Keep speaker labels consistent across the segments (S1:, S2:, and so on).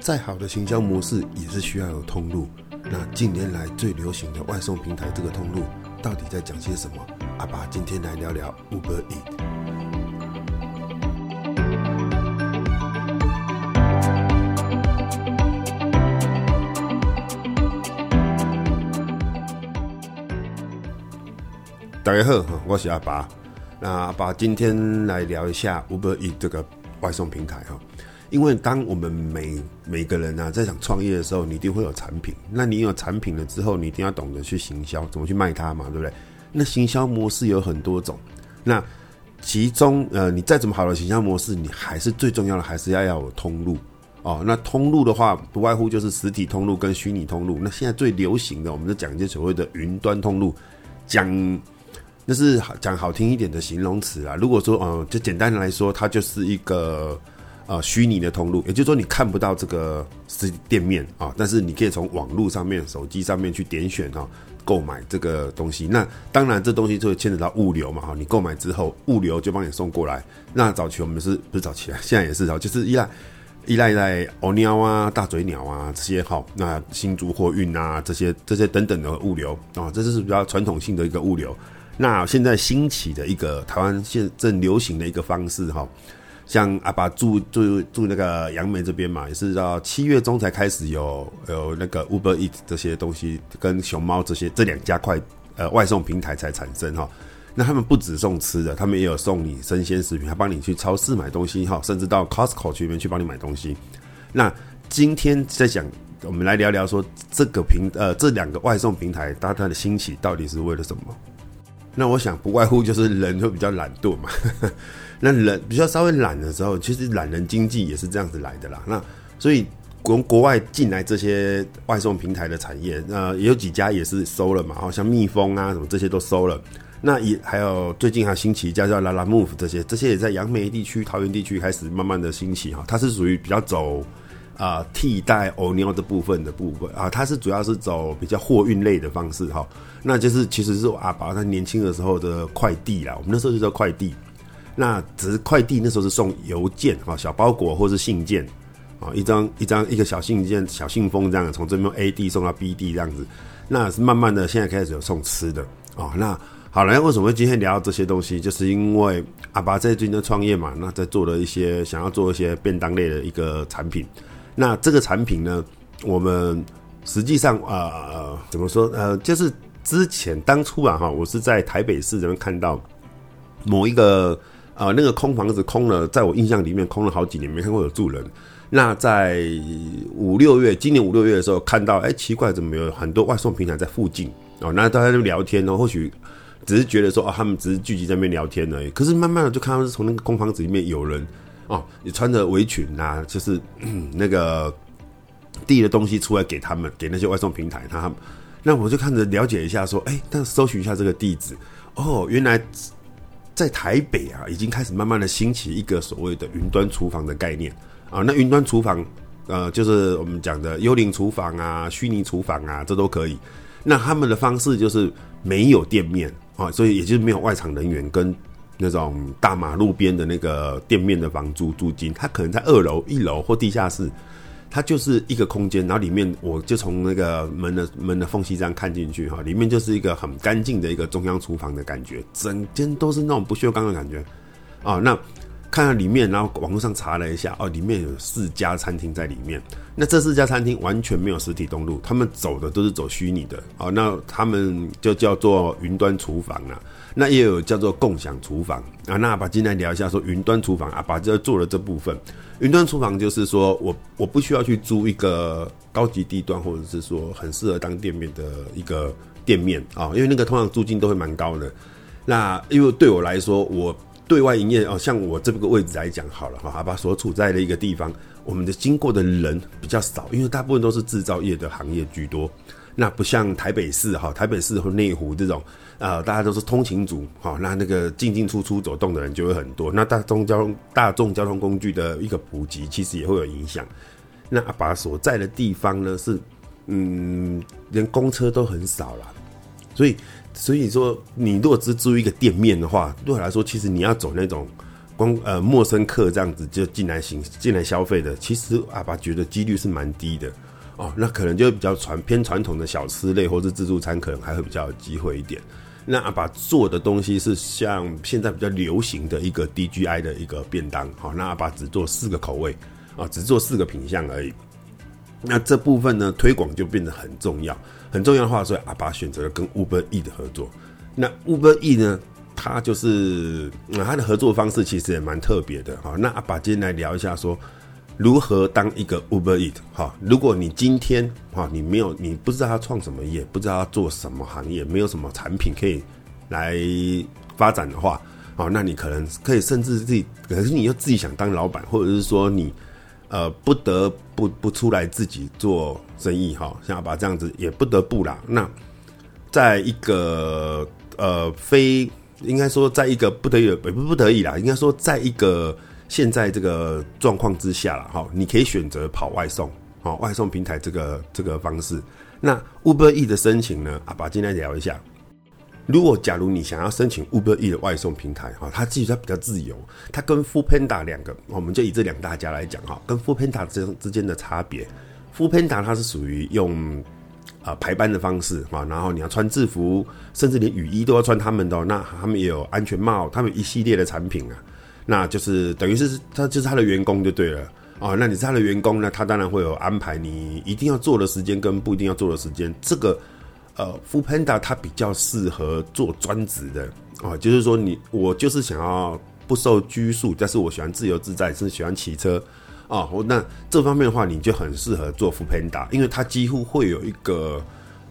S1: 再好的行销模式也是需要有通路。那近年来最流行的外送平台这个通路到底在讲些什么？阿爸今天来聊聊 Uber e a t。大家好，我是阿爸。那阿爸今天来聊一下 Uber e a t 这个外送平台哈。因为当我们每每个人啊在想创业的时候，你一定会有产品。那你有产品了之后，你一定要懂得去行销，怎么去卖它嘛，对不对？那行销模式有很多种。那其中呃，你再怎么好的行销模式，你还是最重要的，还是要要有通路哦。那通路的话，不外乎就是实体通路跟虚拟通路。那现在最流行的，我们就讲一些所谓的云端通路，讲那是讲好听一点的形容词啦。如果说呃，就简单的来说，它就是一个。呃，虚拟的通路，也就是说你看不到这个实店面啊，但是你可以从网络上面、手机上面去点选哈，购买这个东西。那当然，这东西就会牵扯到物流嘛哈。你购买之后，物流就帮你送过来。那早期我们是不是早期啊？现在也是啊，就是依赖依赖在欧鸟啊、大嘴鸟啊这些哈。那新竹货运啊这些这些等等的物流啊，这是比较传统性的一个物流。那现在兴起的一个台湾现正流行的一个方式哈。像阿爸住住住那个杨梅这边嘛，也是到七月中才开始有有那个 Uber Eat 这些东西，跟熊猫这些这两家快呃外送平台才产生哈。那他们不止送吃的，他们也有送你生鲜食品，还帮你去超市买东西哈，甚至到 Costco 去里面去帮你买东西。那今天在讲，我们来聊聊说这个平呃这两个外送平台它它的兴起到底是为了什么？那我想不外乎就是人会比较懒惰嘛。那人比较稍微懒的时候，其实懒人经济也是这样子来的啦。那所以从国外进来这些外送平台的产业，呃，也有几家也是收了嘛，好像蜜蜂啊什么这些都收了。那也还有最近还兴起一家叫拉拉 move 这些，这些也在杨梅地区、桃园地区开始慢慢的兴起哈。它是属于比较走啊、呃、替代欧尼奥的部分的部分啊，它是主要是走比较货运类的方式哈。那就是其实是我阿爸他年轻的时候的快递啦，我们那时候就叫快递。那只是快递，那时候是送邮件啊，小包裹或是信件啊，一张一张一个小信件、小信封这样，从这边 A 地送到 B 地这样子。那是慢慢的，现在开始有送吃的啊。那好了，为什么会今天聊到这些东西？就是因为阿爸在最近的创业嘛，那在做了一些想要做一些便当类的一个产品。那这个产品呢，我们实际上呃怎么说呃，就是之前当初啊哈，我是在台北市这边看到某一个。啊、那个空房子空了，在我印象里面空了好几年，没看过有住人。那在五六月，今年五六月的时候，看到，哎，奇怪，怎么有很多外送平台在附近？哦，那大家就聊天哦，或许只是觉得说，哦，他们只是聚集在那边聊天而已。可是慢慢的就看到是从那个空房子里面有人，哦，你穿着围裙啊，就是那个递的东西出来给他们，给那些外送平台，他们，那我就看着了解一下，说，哎，但搜寻一下这个地址，哦，原来。在台北啊，已经开始慢慢的兴起一个所谓的云端厨房的概念啊。那云端厨房，呃，就是我们讲的幽灵厨房啊、虚拟厨房啊，这都可以。那他们的方式就是没有店面啊，所以也就是没有外场人员跟那种大马路边的那个店面的房租租金，它可能在二楼、一楼或地下室。它就是一个空间，然后里面我就从那个门的门的缝隙这样看进去哈，里面就是一个很干净的一个中央厨房的感觉，整间都是那种不锈钢的感觉啊。那看到里面，然后网络上查了一下哦，里面有四家餐厅在里面。那这四家餐厅完全没有实体通路，他们走的都是走虚拟的啊。那他们就叫做云端厨房啊。那也有叫做共享厨房啊。那阿拔今天聊一下说云端厨房，阿拔就做了这部分。云端厨房就是说我我不需要去租一个高级地段，或者是说很适合当店面的一个店面啊，因为那个通常租金都会蛮高的。那因为对我来说，我对外营业哦，像我这个位置来讲好了哈，阿拔所处在的一个地方，我们的经过的人比较少，因为大部分都是制造业的行业居多。那不像台北市哈，台北市和内湖这种。啊、呃，大家都是通勤族，好、那那个进进出出走动的人就会很多。那大众交通、大众交通工具的一个普及，其实也会有影响。那阿爸所在的地方呢，是嗯，连公车都很少了。所以，所以说，你如果只租一个店面的话，对我来说，其实你要走那种光呃陌生客这样子就进来行进来消费的，其实阿爸觉得几率是蛮低的哦。那可能就比较传偏传统的小吃类或是自助餐，可能还会比较有机会一点。那阿爸做的东西是像现在比较流行的一个 DGI 的一个便当，好，那阿爸只做四个口味啊，只做四个品相而已。那这部分呢，推广就变得很重要，很重要的话，所以阿爸选择了跟 Uber E 的合作。那 Uber E 呢，它就是那它的合作方式其实也蛮特别的。好，那阿爸今天来聊一下说，如何当一个 Uber Eat 哈。如果你今天哈，你没有，你不知道他创什么业，不知道他做什么行业，没有什么产品可以来发展的话，好，那你可能可以甚至自己，可是你又自己想当老板，或者是说你。呃，不得不不出来自己做生意哈，像阿爸这样子也不得不啦。那在一个呃非应该说，在一个不得已不不得已啦，应该说在一个现在这个状况之下了哈，你可以选择跑外送，好，外送平台这个这个方式。那 Uber E 的申请呢，阿爸今天聊一下。如果假如你想要申请 Uber E 的外送平台，哈，它其实它比较自由，它跟 Foodpanda 两个，我们就以这两大家来讲，哈，跟 Foodpanda 之之间的差别，Foodpanda 它是属于用啊、排班的方式，哈，然后你要穿制服，甚至连雨衣都要穿他们的，那他们也有安全帽，他们一系列的产品啊，那就是等于是他就是他的员工就对了，哦，那你是他的员工那，他当然会有安排你一定要做的时间跟不一定要做的时间，这个。呃，Full Panda 它比较适合做专职的啊，就是说你我就是想要不受拘束，但是我喜欢自由自在，是喜欢骑车啊。那这方面的话，你就很适合做 Full Panda，因为它几乎会有一个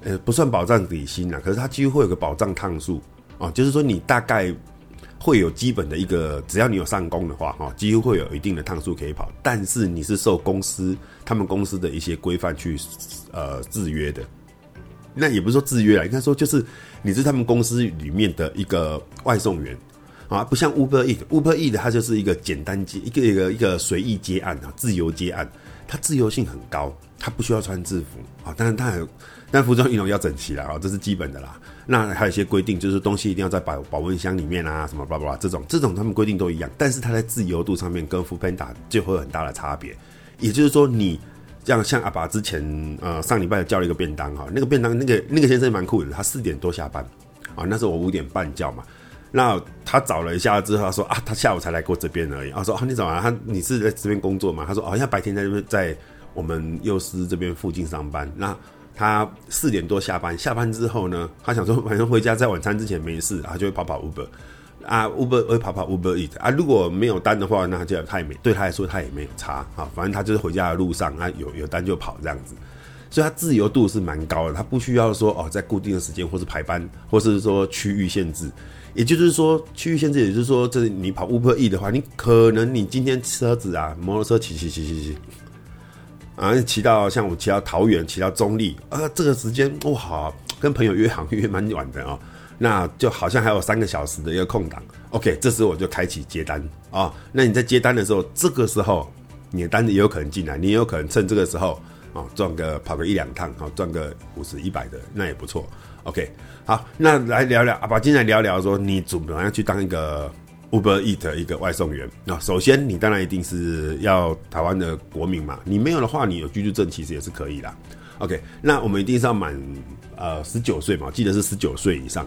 S1: 呃不算保障底薪啦，可是它几乎会有个保障趟数啊，就是说你大概会有基本的一个，只要你有上工的话哈，几乎会有一定的趟数可以跑，但是你是受公司他们公司的一些规范去呃制约的。那也不是说制约啊，应该说就是你是他们公司里面的一个外送员啊，不像 Uber Eat，Uber Eat 它就是一个简单接一个一个一个随意接案啊，自由接案，它自由性很高，它不需要穿制服啊，但是它有，但服装仪容要整齐啦啊，这是基本的啦。那还有一些规定，就是东西一定要在保保温箱里面啊，什么巴拉巴拉这种这种他们规定都一样，但是它在自由度上面跟 Foodpanda 就会有很大的差别，也就是说你。像像阿爸之前呃上礼拜叫了一个便当哈，那个便当那个那个先生蛮酷的，他四点多下班啊，那时候我五点半叫嘛，那他找了一下之后他说啊，他下午才来过这边而已，他说啊你怎么他你是在这边工作吗？他说好像白天在这边在我们幼师这边附近上班，那他四点多下班，下班之后呢，他想说晚上回家在晚餐之前没事，他就会跑跑 Uber。啊，Uber 会跑跑 Uber Eat 啊，如果没有单的话，那就他也没对他来说他也没有差。啊，反正他就是回家的路上啊，有有单就跑这样子，所以他自由度是蛮高的，他不需要说哦，在固定的时间或是排班，或是说区域限制，也就是说区域限制，也就是说，这你跑 Uber E 的话，你可能你今天车子啊，摩托车骑骑骑骑骑，啊，骑到像我骑到桃园，骑到中坜啊，这个时间哇，好，跟朋友约好约蛮晚的啊。那就好像还有三个小时的一个空档，OK，这时我就开启接单。啊、那你在接单的时候，这个时候你的单子也有可能进来，你也有可能趁这个时候啊赚、个跑个一两趟，好、哦、赚个五十一百的，那也不错。OK，好，那来聊聊阿拔，今天来聊聊说你怎么样去当一个 Uber Eat 一个外送员啊、首先，你当然一定是要台湾的国民嘛，你没有的话，你有居住证其实也是可以的。OK，那我们一定是要满呃十九岁嘛，记得是十九岁以上。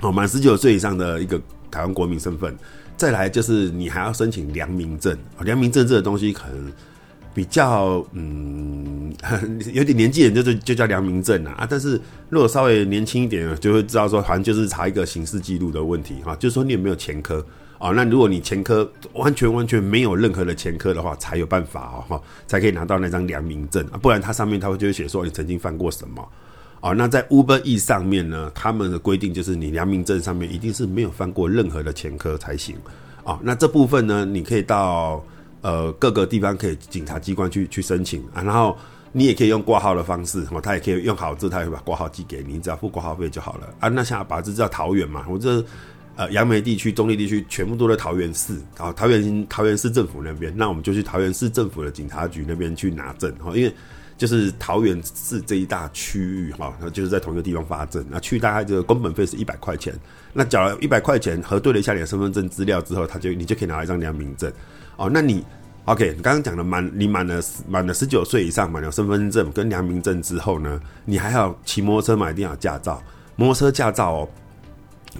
S1: 哦，满十九岁以上的一个台湾国民身份，再来就是你还要申请良民证。良民证这个东西可能比较嗯，有点年纪人就是就叫良民证啊。啊，但是如果稍微年轻一点，就会知道说，好像就是查一个刑事记录的问题哈，就是说你有没有前科啊？那如果你前科完全完全没有任何的前科的话，才有办法哦，哈，才可以拿到那张良民证啊，不然它上面它会就会写说你曾经犯过什么。哦，那在 Uber E 上面呢，他们的规定就是你良民证上面一定是没有犯过任何的前科才行。哦，那这部分呢，你可以到呃各个地方可以警察机关去去申请啊，然后你也可以用挂号的方式，哦，他也可以用好字，他也会把挂号寄给你，你只要付挂号费就好了啊。那像把这叫桃园嘛，我这呃杨梅地区、中坜地区全部都在桃园市，然后，桃园桃园市政府那边，那我们就去桃园市政府的警察局那边去拿证，哈，因为。就是桃园市这一大区域哈，那就是在同一个地方发证，那去大概这个工本费是一百块钱，那缴了一百块钱，核对了一下你的身份证资料之后，他就你就可以拿一张良民证哦。那你 OK，你刚刚讲的满你满了满了十九岁以上，满了身份证跟良民证之后呢，你还要骑摩托车嘛，一定要驾照，摩托车驾照哦。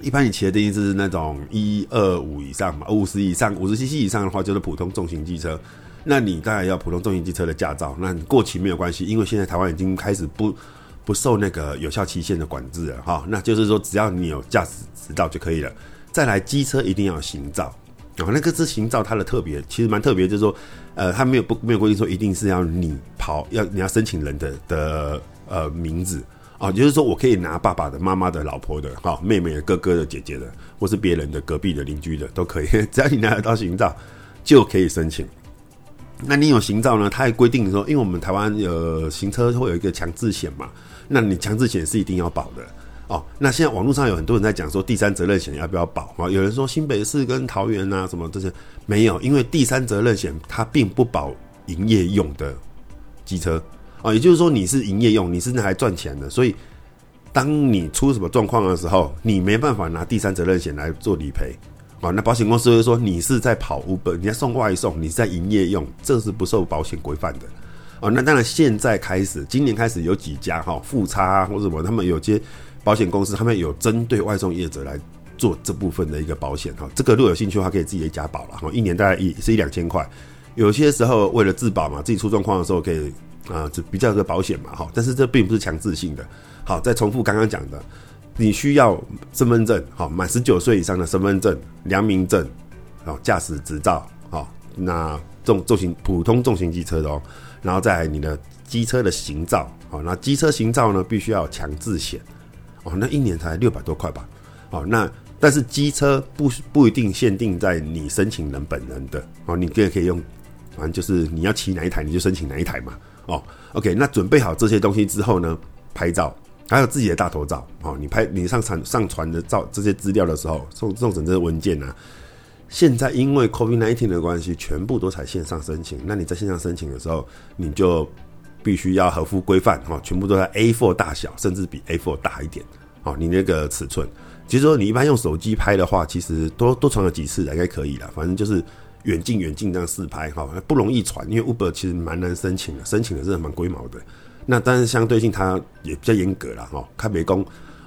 S1: 一般你骑的定义是那种一二五以上嘛，五十以上，五十 cc 以上的话就是普通重型机车。那你当然要普通重型机车的驾照，那你过期没有关系，因为现在台湾已经开始不不受那个有效期限的管制了哈。那就是说，只要你有驾驶执照就可以了。再来，机车一定要行照啊，那个是行照，它的特别其实蛮特别，就是说，呃，它没有不没有规定说一定是要你跑要你要申请人的的呃名字。啊，就是说我可以拿爸爸的、妈妈的、老婆的、哈妹妹的、哥哥的、姐姐的，或是别人的、隔壁的、邻居的都可以，只要你拿得到行照，就可以申请。那你有行照呢？它还规定说，因为我们台湾有行车会有一个强制险嘛，那你强制险是一定要保的哦。那现在网络上有很多人在讲说，第三责任险要不要保啊？有人说新北市跟桃园啊什么这些没有，因为第三责任险它并不保营业用的机车。啊，也就是说你是营业用，你是那还赚钱的，所以当你出什么状况的时候，你没办法拿第三责任险来做理赔。啊，那保险公司会说你是在跑 Uber，你在送外送，你是在营业用，这是不受保险规范的。啊，那当然现在开始，今年开始有几家哈富差啊或什么，他们有些保险公司他们有针对外送业者来做这部分的一个保险哈。这个如果有兴趣的话，可以自己加保了哈，一年大概也是一两千块。有些时候为了自保嘛，自己出状况的时候可以。啊，这比较个保险嘛，哈，但是这并不是强制性的。好，再重复刚刚讲的，你需要身份证，好，满十九岁以上的身份证、良民证，好，驾驶执照，好，那重重型普通重型机车的哦，然后再你的机车的行照，好，那机车行照呢，必须要强制险，哦，那一年才六百多块吧，好，那但是机车不不一定限定在你申请人本人的，哦，你也可以用，反正就是你要骑哪一台你就申请哪一台嘛。哦，OK，那准备好这些东西之后呢，拍照，还有自己的大头照，哦，你拍你上传上传的照这些资料的时候，送送整这文件呢、现在因为 COVID-19 的关系，全部都采线上申请。那你在线上申请的时候，你就必须要合乎规范，哈，全部都在 A4 大小，甚至比 A4 大一点，哦，你那个尺寸，其实说你一般用手机拍的话，其实多多传了几次应该可以了，反正就是。远近远近这样试拍哈，不容易传，因为 Uber 其实蛮难申请的，申请的是蛮龟毛的。那但是相对性它也比较严格了哈，看美工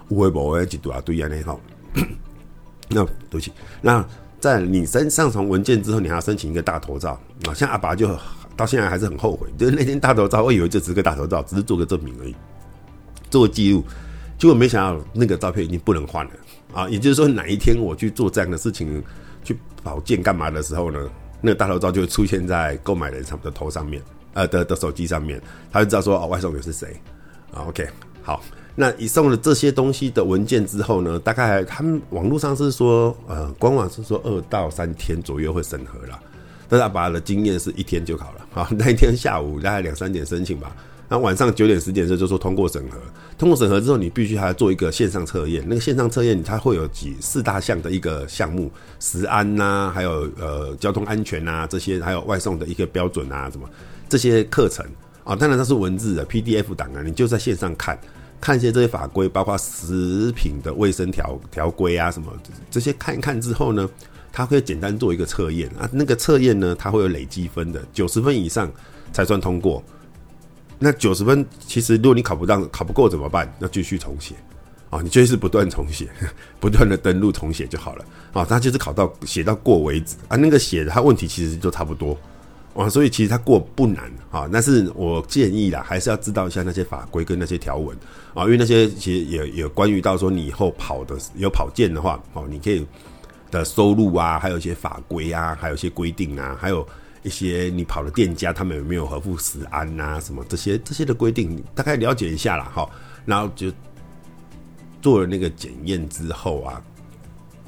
S1: 无微博诶几多啊对呀那哈。那对不起，那在你申上传文件之后，你还要申请一个大头照啊。像阿爸就到现在还是很后悔，就是那天大头照，我以为这只是个大头照，只是做个证明而已，做个记录，结果没想到那个照片已经不能换了啊。也就是说，哪一天我去做这样的事情。去保健干嘛的时候呢？那个大头照就会出现在购买人他们的头上面，呃的的手机上面，他就知道说哦，外送员是谁啊？OK，好，那你送了这些东西的文件之后呢，大概他们网络上是说，呃，官网是说二到三天左右会审核啦，但是阿拔的经验是一天就好了，好，那一天下午大概两三点申请吧。那晚上九点十点的时候就说通过审核，通过审核之后，你必须还要做一个线上测验。那个线上测验它会有几四大项的一个项目，食安呐、还有呃交通安全呐、这些，还有外送的一个标准啊什么这些课程啊。当然它是文字的 PDF 档啊，你就在线上看看一些这些法规，包括食品的卫生条条规啊什么这些看一看之后呢，它会简单做一个测验啊。那个测验呢，它会有累积分的，九十分以上才算通过。那九十分，其实如果你考不到、考不过怎么办？要继续重写啊！你就是不断重写，不断的登录重写就好了啊！他就是考到写到过为止啊！那个写的他问题其实就差不多啊，所以其实他过不难啊。但是我建议啦，还是要知道一下那些法规跟那些条文啊，因为那些其实也也关于到说你以后跑的有跑件的话哦，你可以的收入啊，还有一些法规啊，还有一些规定啊，还有。一些你跑的店家，他们有没有合乎食安呐？什么这些这些的规定，大概了解一下啦。哈。然后就做了那个检验之后啊，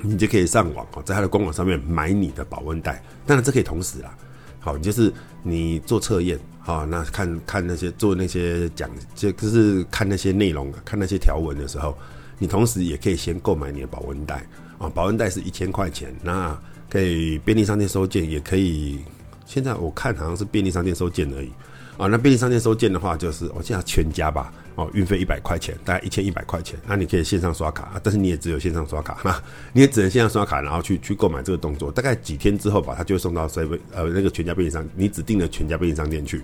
S1: 你就可以上网哦，在他的官网上面买你的保温袋。当然这可以同时啦，好，就是你做测验，好，那看看那些做那些讲，就就是看那些内容，看那些条文的时候，你同时也可以先购买你的保温袋啊。保温袋是一千块钱，那可以便利商店收件，也可以。现在我看好像是便利商店收件而已，啊，那便利商店收件的话，就是我现在全家吧，哦，运费一百块钱，大概一千一百块钱，那你可以线上刷卡，但是你也只有线上刷卡，哈，你也只能线上刷卡，然后去去购买这个动作，大概几天之后吧，它就会送到 seven 呃那个全家便利商，你指定的全家便利商店去。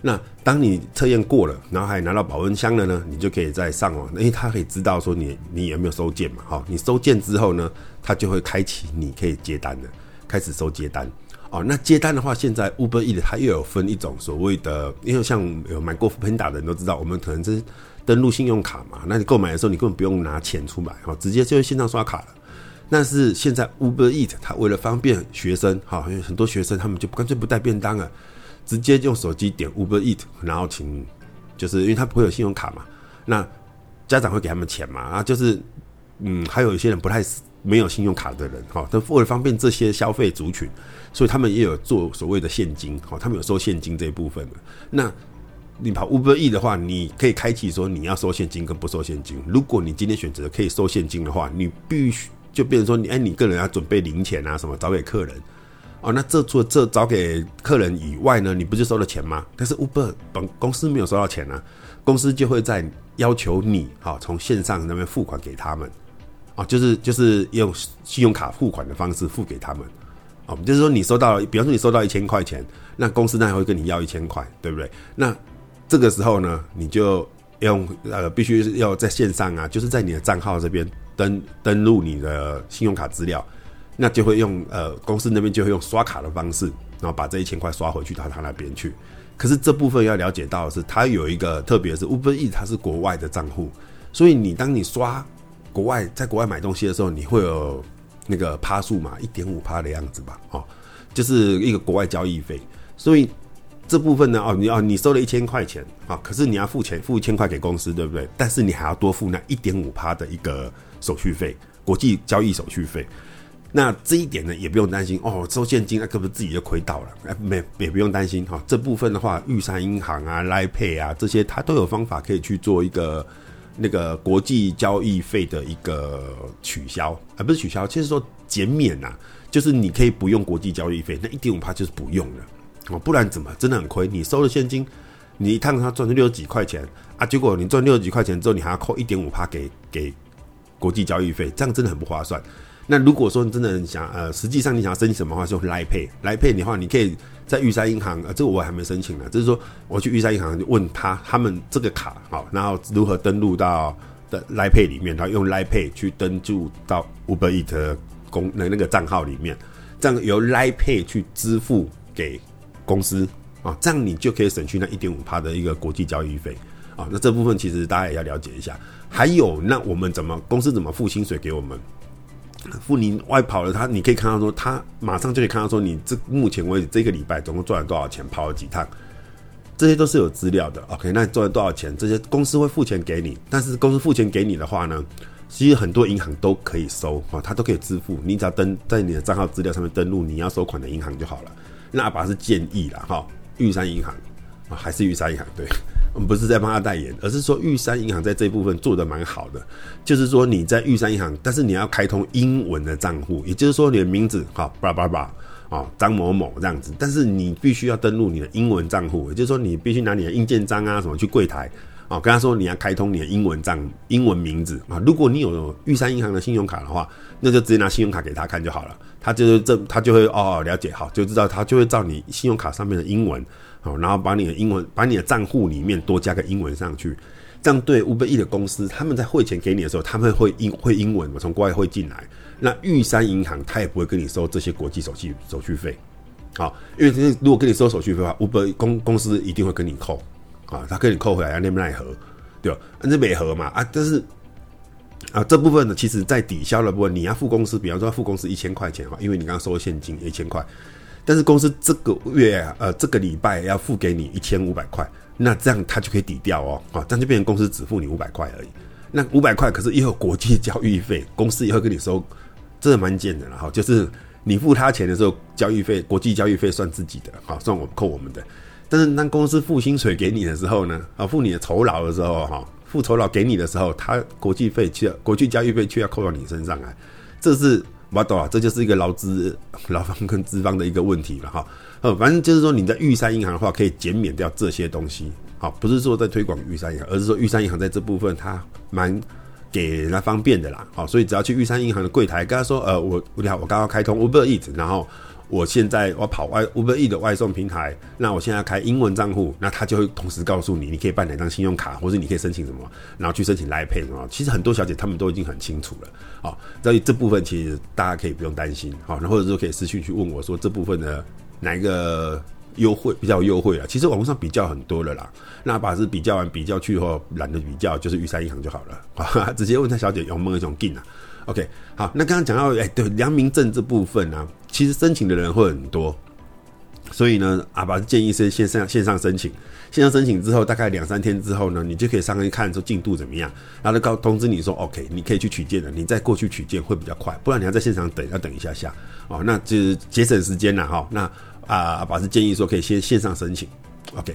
S1: 那当你测验过了，然后还拿到保温箱了呢，你就可以再上网，因为它可以知道说你你有没有收件嘛，好，你收件之后呢，它就会开启你可以接单的，开始收接单。哦，那接单的话，现在 Uber Eat 它又有分一种所谓的，因为像有买过 f a n d a 的人都知道，我们可能是登录信用卡嘛，那你购买的时候你根本不用拿钱出来，哈，直接就是线上刷卡了。但是现在 Uber Eat 它为了方便学生，哈，因为很多学生他们就干脆不带便当了，直接用手机点 Uber Eat，然后请，就是因为他不会有信用卡嘛，那家长会给他们钱嘛，啊，就是，嗯，还有一些人不太。没有信用卡的人，哈，都为了方便这些消费族群，所以他们也有做所谓的现金，好，他们有收现金这一部分的。那你跑 Uber E 的话，你可以开启说你要收现金跟不收现金。如果你今天选择可以收现金的话，你必须就变成说你，哎，你个人要准备零钱啊，什么找给客人，哦，那这除了这找给客人以外呢，你不就收了钱吗？但是 Uber 本公司没有收到钱啊，公司就会在要求你，哈，从线上那边付款给他们。啊，就是就是用信用卡付款的方式付给他们，哦，就是说你收到，比方说你收到一千块钱，那公司那会跟你要一千块，对不对？那这个时候呢，你就用呃，必须要在线上啊，就是在你的账号这边登登录你的信用卡资料，那就会用呃，公司那边就会用刷卡的方式，然后把这一千块刷回去到他那边去。可是这部分要了解到的是，它有一个特别是 Uber E 它是国外的账户，所以你当你刷。国外在国外买东西的时候，你会有那个趴数嘛，一点五趴的样子吧，哦，就是一个国外交易费。所以这部分呢，哦，你哦你收了一千块钱啊，可是你要付钱付一千块给公司，对不对？但是你还要多付那一点五趴的一个手续费，国际交易手续费。那这一点呢，也不用担心哦，收现金那可不是自己就亏到了？哎，没也不用担心哈。这部分的话，玉山银行啊、Line Pay 啊这些，它都有方法可以去做一个。那个国际交易费的一个取消，而不是取消，其实说减免呐、就是你可以不用国际交易费，那一点五趴就是不用了哦，不然怎么真的很亏？你收了现金，你一趟他赚了六十几块钱啊，结果你赚六十几块钱之后，你还要扣一点五趴给给国际交易费，这样真的很不划算。那如果说你真的想呃，实际上你想要申请什么话，就来配来配的话，你可以。在玉山银行，呃，这个我还没申请呢。就是说，我去玉山银行就问他，他们这个卡好，然后如何登录到的 l i p a y 里面，然后用 l i p a y 去登录到 Uber Eat 公的那个账号里面，这样由 l i p a y 去支付给公司啊，这样你就可以省去那一点五趴的一个国际交易费啊。那这部分其实大家也要了解一下。还有，那我们怎么公司怎么付薪水给我们？付你外跑了，他你可以看到说，他马上就可以看到说，你这目前为止这个礼拜总共赚了多少钱，跑了几趟，这些都是有资料的。OK，那你赚了多少钱？这些公司会付钱给你，但是公司付钱给你的话呢，其实很多银行都可以收啊，他都可以支付，你只要登在你的账号资料上面登录你要收款的银行就好了。那阿拔是建议啦，哈，玉山银行啊，还是玉山银行对。不是在帮他代言，而是说玉山银行在这部分做的蛮好的。就是说你在玉山银行，但是你要开通英文的账户，也就是说你的名字好，叭叭叭，啊，张某某这样子。但是你必须要登录你的英文账户，也就是说你必须拿你的硬件章啊什么去柜台啊，跟他说你要开通你的英文账、英文名字啊。如果你有玉山银行的信用卡的话，那就直接拿信用卡给他看就好了。他就是这，他就会哦了解好，就知道他就会照你信用卡上面的英文。好，然后把你的英文，把你的账户里面多加个英文上去，这样对 Uber Eats 的公司，他们在汇钱给你的时候，他们会英会英文，我从国外汇进来，那玉山银行他也不会跟你收这些国际手续手续费，好，因为如果跟你收手续费的话，Uber 公公司一定会跟你扣，啊，他跟你扣回来要奈不奈何，对吧？那没合嘛，啊，但是啊这部分呢，其实在抵消的部分，你要付公司，比方说付公司一千块钱哈，因为你刚刚收现金一千块。但是公司这个月呃这个礼拜要付给你一千五百块，那这样他就可以抵掉哦，啊，这样就变成公司只付你五百块而已。那五百块可是也有国际交易费，公司也会跟你收，这蛮贱的了哈。就是你付他钱的时候，交易费国际交易费算自己的，好，算我扣我们的。但是当公司付薪水给你的时候呢，啊，付你的酬劳的时候哈，付酬劳给你的时候，他国际费却国际交易费却要扣到你身上来，这是我懂了，这就是一个劳资劳方跟资方的一个问题了哈。呃，反正就是说你在玉山银行的话，可以减免掉这些东西。好，不是说在推广玉山银行，而是说玉山银行在这部分它蛮给人家方便的啦。好，所以只要去玉山银行的柜台跟他说，呃，我你好，我刚刚开通 Uber Eats，然后。我现在我跑外 Uber E 的外送平台，那我现在开英文账户，那他就会同时告诉你，你可以办哪张信用卡，或者你可以申请什么，然后去申请 Line Pay 什么。其实很多小姐她们都已经很清楚了，好，所以这部分其实大家可以不用担心，好，或者说可以私信去问我说这部分的哪一个优惠比较优惠啊？其实网络上比较很多了啦，那把是比较完比较去后懒得比较，就是玉山银行就好了，好，直接问他小姐有没有一种进啊？OK，好，那刚刚讲到，哎、对，良民证这部分呢、啊，其实申请的人会很多，所以呢，阿拔建议是线上线上申请，线上申请之后，大概两三天之后呢，你就可以上去看说进度怎么样，然后就告通知你说，OK，你可以去取件了，你再过去取件会比较快，不然你要在现场等，要等一下下，哦，那就是节省时间了哈。那啊，阿拔是建议说可以先线上申请，OK，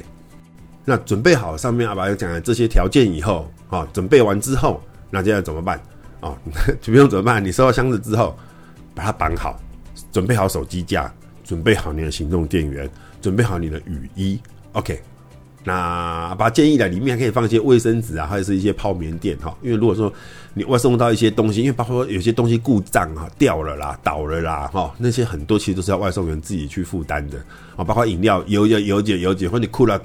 S1: 那准备好上面阿拔又讲了这些条件以后，啊，准备完之后，那接下来怎么办？哦，就不用怎么办？你收到箱子之后，把它绑好，准备好手机架，准备好你的行动电源，准备好你的雨衣。OK，那把建议的里面还可以放一些卫生纸啊，或者是一些泡棉垫哈。因为如果说你外送到一些东西，因为包括有些东西故障啊，掉了啦、倒了啦哈，那些很多其实都是要外送员自己去负担的啊。包括饮料有有有解有解，或者你哭了，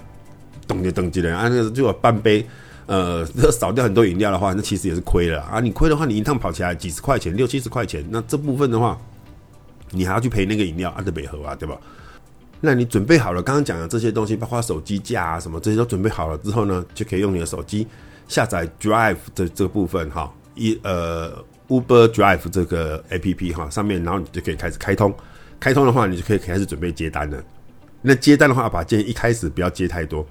S1: 咚就咚几的啊，那个就有半杯。呃，这 少掉很多饮料的话，那其实也是亏了啊！你亏的话，你一趟跑起来几十块钱，六七十块钱，那这部分的话，你还要去赔那个饮料，啊，这北河啊，对吧？那你准备好了，刚刚讲的这些东西，包括手机架啊什么，这些都准备好了之后呢，就可以用你的手机下载 Drive 的这个部分哈，一呃 Uber Drive 这个 APP 哈，上面然后你就可以开始开通，开通的话，你就可以开始准备接单了。那接单的话，把建议一开始不要接太多。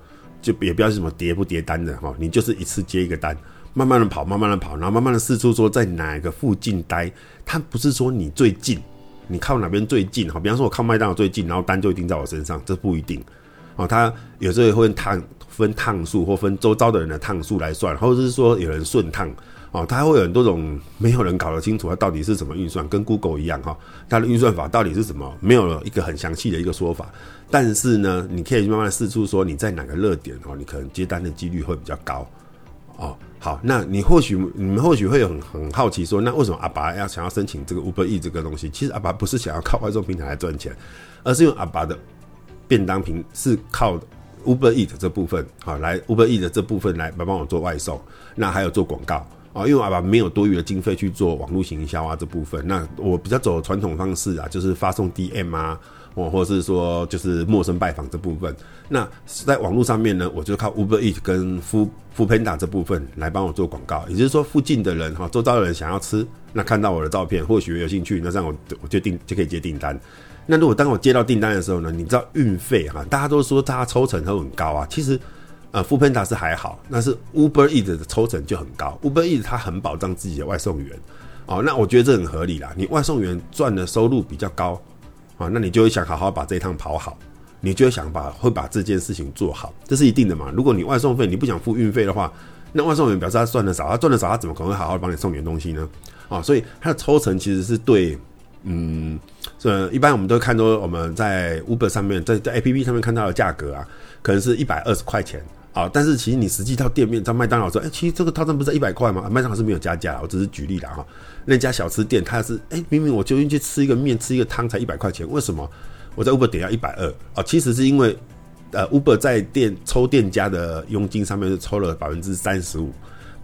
S1: 就也不要什么叠不叠单的哈，你就是一次接一个单，慢慢的跑，慢慢的跑，然后慢慢的试出说在哪个附近待。它不是说你最近，你靠哪边最近哈？比方说我靠麦当劳最近，然后单就一定在我身上，这不一定。哦，它有时候会趟分趟数或分周遭的人的趟数来算，或者是说有人顺趟。哦，它会有很多种，没有人搞得清楚它到底是怎么运算，跟 Google 一样哈，它的运算法到底是什么，没有一个很详细的一个说法。但是呢，你可以慢慢试出说你在哪个热点哦，你可能接单的几率会比较高。哦，好，那你或许你们或许会有很很好奇说，那为什么阿爸要想要申请这个 Uber E 这个东西？其实阿爸不是想要靠外送平台来赚钱，而是用阿爸的便当平是靠 Uber E 的这部分好来 Uber E 的这部分来来帮我做外送，那还有做广告。啊，因为阿爸没有多余的经费去做网络行销啊这部分，那我比较走传统方式啊，就是发送 DM 啊，或或者是说就是陌生拜访这部分。那在网络上面呢，我就靠 Uber Eats 跟 Food Foodpanda 这部分来帮我做广告，也就是说附近的人哈，周遭的人想要吃，那看到我的照片，或许有兴趣，那这样我我就订就可以接订单。那如果当我接到订单的时候呢，你知道运费哈，大家都说大家抽成都很高啊，其实。呃，Foodpanda 是还好，但是 Uber Eats 的抽成就很高。Uber Eats 它很保障自己的外送员，哦，那我觉得这很合理啦。你外送员赚的收入比较高，啊，那你就会想好好把这一趟跑好，你就会想把会把这件事情做好，这是一定的嘛。如果你外送费你不想付运费的话，那外送员表示他赚的少，他赚的少，他怎么可能会好好帮你送点东西呢？啊，所以他的抽成其实是对，嗯，呃，一般我们都看到我们在 Uber 上面，在在 APP 上面看到的价格啊，可能是一百二十块钱。啊，但是其实你实际到店面，在麦当劳说，哎、其实这个套餐不是一百块吗？麦当劳是没有加价，我只是举例了哈。那家小吃店，它是，哎、明明我就进去吃一个面，吃一个汤才一百块钱，为什么我在 Uber 点要一百二？啊，其实是因为，呃，Uber 在店抽店家的佣金上面是抽了百分之三十五，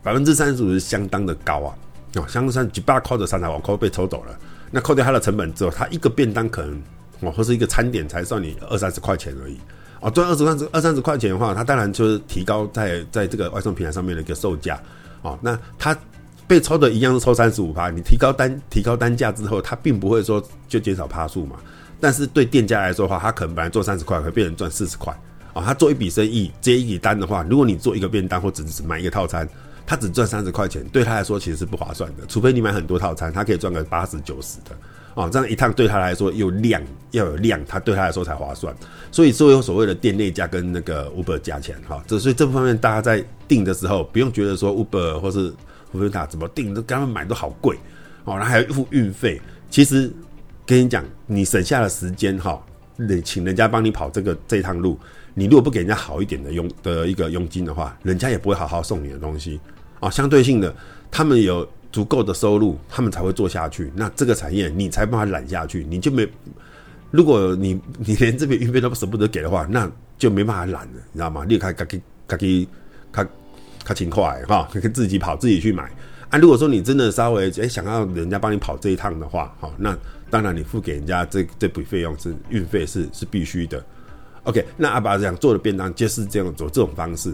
S1: 百分之三十五是相当的高啊。哦，相当几百块的三台网扣被抽走了，那扣掉它的成本之后，它一个便当可能，哦，或是一个餐点才算你二三十块钱而已。哦，赚二十块、二三十块钱的话，它当然就是提高在在这个外送平台上面的一个售价。哦，那它被抽的一样是抽三十五趴，你提高单提高单价之后，它并不会说就减少趴数嘛。但是对店家来说的话，他可能本来做三十块，会变成赚四十块。哦，他做一笔生意接一笔单的话，如果你做一个便当或只只买一个套餐，他只赚三十块钱，对他来说其实是不划算的。除非你买很多套餐，他可以赚个八十九十的。哦，这样一趟对他来说有量，要有量，他对他来说才划算。所以说有所谓的店内价跟那个 Uber 价钱，哈，这所以这方面大家在订的时候，不用觉得说 Uber 或是 Foodpanda 怎么订都跟他们买都好贵，哦，然后还要付运费。其实跟你讲，你省下了时间哈，你请人家帮你跑这个这一趟路，你如果不给人家好一点的佣的一个佣金的话，人家也不会好好送你的东西啊。相对性的，他们有足够的收入，他们才会做下去。那这个产业你才办法揽下去，你就没。如果你你连这边运费都舍不得给的话，那就没办法揽了，你知道吗？你开开开开开开勤快哈，可以自己跑自己去买啊。如果说你真的稍微诶想要人家帮你跑这一趟的话，哈，那当然你付给人家这这笔费用是运费是是必须的。OK，那阿拔讲做的便当就是这样做这种方式，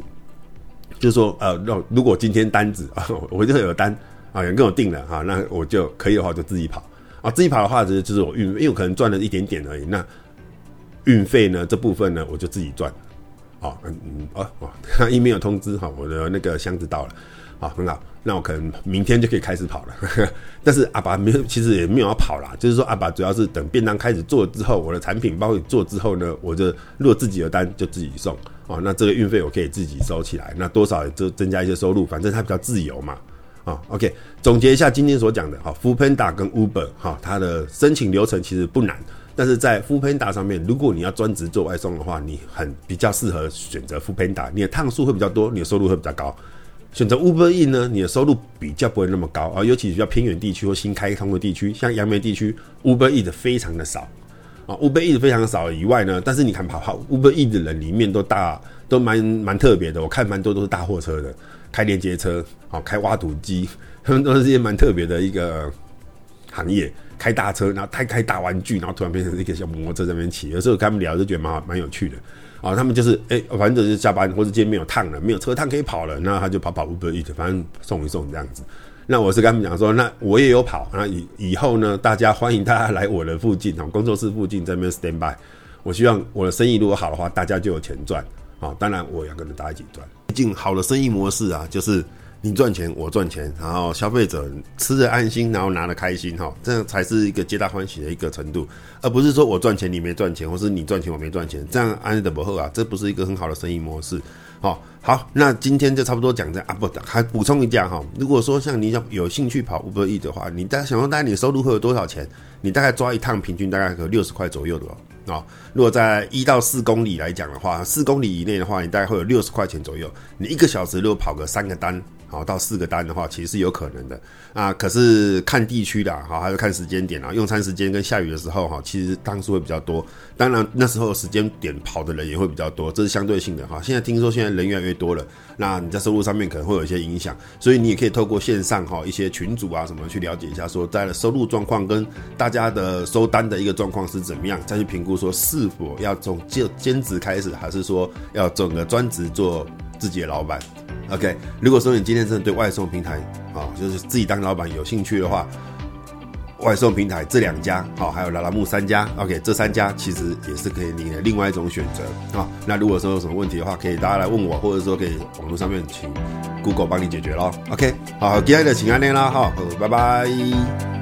S1: 就是说呃，如果今天单子啊，我就有单啊，人跟我定了哈，那我就可以的话就自己跑。啊，自己跑的话，就是就是我运，因为我可能赚了一点点而已。那运费呢，这部分呢，我就自己赚。好，嗯嗯，哦哦，他 一没有通知哈，我的那个箱子到了，好，很好。那我可能明天就可以开始跑了。呵呵，但是阿爸没有，其实也没有要跑啦。就是说阿爸主要是等便当开始做之后，我的产品包括做之后呢，我就如果自己有单就自己送。哦，那这个运费我可以自己收起来，那多少也就增加一些收入，反正它比较自由嘛。啊，OK，总结一下今天所讲的，哈，Foodpanda 跟 Uber，哈，它的申请流程其实不难，但是在 Foodpanda 上面，如果你要专职做外送的话，你很比较适合选择 Foodpanda，你的趟数会比较多，你的收入会比较高。选择 Uber E 呢，你的收入比较不会那么高啊，尤其比较偏远地区或新开通的地区，像杨梅地区，Uber Eats 非常的少啊，Uber Eats 非常的少以外呢，但是你看跑跑 Uber E 的人里面都大，都蛮蛮特别的，我看蛮多都是大货车的。开连接车，好开挖土机，他 们都是一些蛮特别的一个行业。开大车，然后开开大玩具，然后突然变成一个小摩托车在那边骑。有时候跟他们聊，就觉得蛮蛮有趣的。啊，他们就是哎、反正就是下班或者今天没有趟了，没有车趟可以跑了，那他就跑跑 Uber EAT，反正送一送这样子。那我是跟他们讲说，那我也有跑，那以以后呢，大家欢迎大家来我的附近，哦，工作室附近在那边 stand by。我希望我的生意如果好的话，大家就有钱赚。啊，当然我要跟着大家一起赚。毕竟好的生意模式啊，就是你赚钱，我赚钱，然后消费者吃得安心，然后拿得开心，哈，这样才是一个皆大欢喜的一个程度，而不是说我赚钱你没赚钱，或是你赚钱我没赚钱，这样安的不好啊，这不是一个很好的生意模式。好，好，那今天就差不多讲这啊，不，还补充一下哈，如果说像你要有兴趣跑 Uber Eats 的话，你大概想说，大概你收入会有多少钱？你大概抓一趟平均大概有六十块左右的哦。啊，如果在一到四公里来讲的话，四公里以内的话，你大概会有六十块钱左右。你一个小时如果跑个三个单。好，到四个单的话，其实是有可能的啊。可是看地区的，哈，还是看时间点啊。用餐时间跟下雨的时候，哈，其实单数会比较多。当然，那时候时间点跑的人也会比较多，这是相对性的哈。现在听说现在人越来越多了，那你在收入上面可能会有一些影响，所以你也可以透过线上哈一些群组啊什么去了解一下，说在收入状况跟大家的收单的一个状况是怎么样，再去评估说是否要从兼兼职开始，还是说要整个专职做自己的老板。OK，如果说你今天真的对外送平台啊，就是自己当老板有兴趣的话，外送平台这两家好，还有拉拉木三家，OK，这三家其实也是可以你的另外一种选择啊。那如果说有什么问题的话，可以大家来问我，或者说可以网络上面请 Google 帮你解决咯。OK，好，今天的请按内啦，哈，拜拜。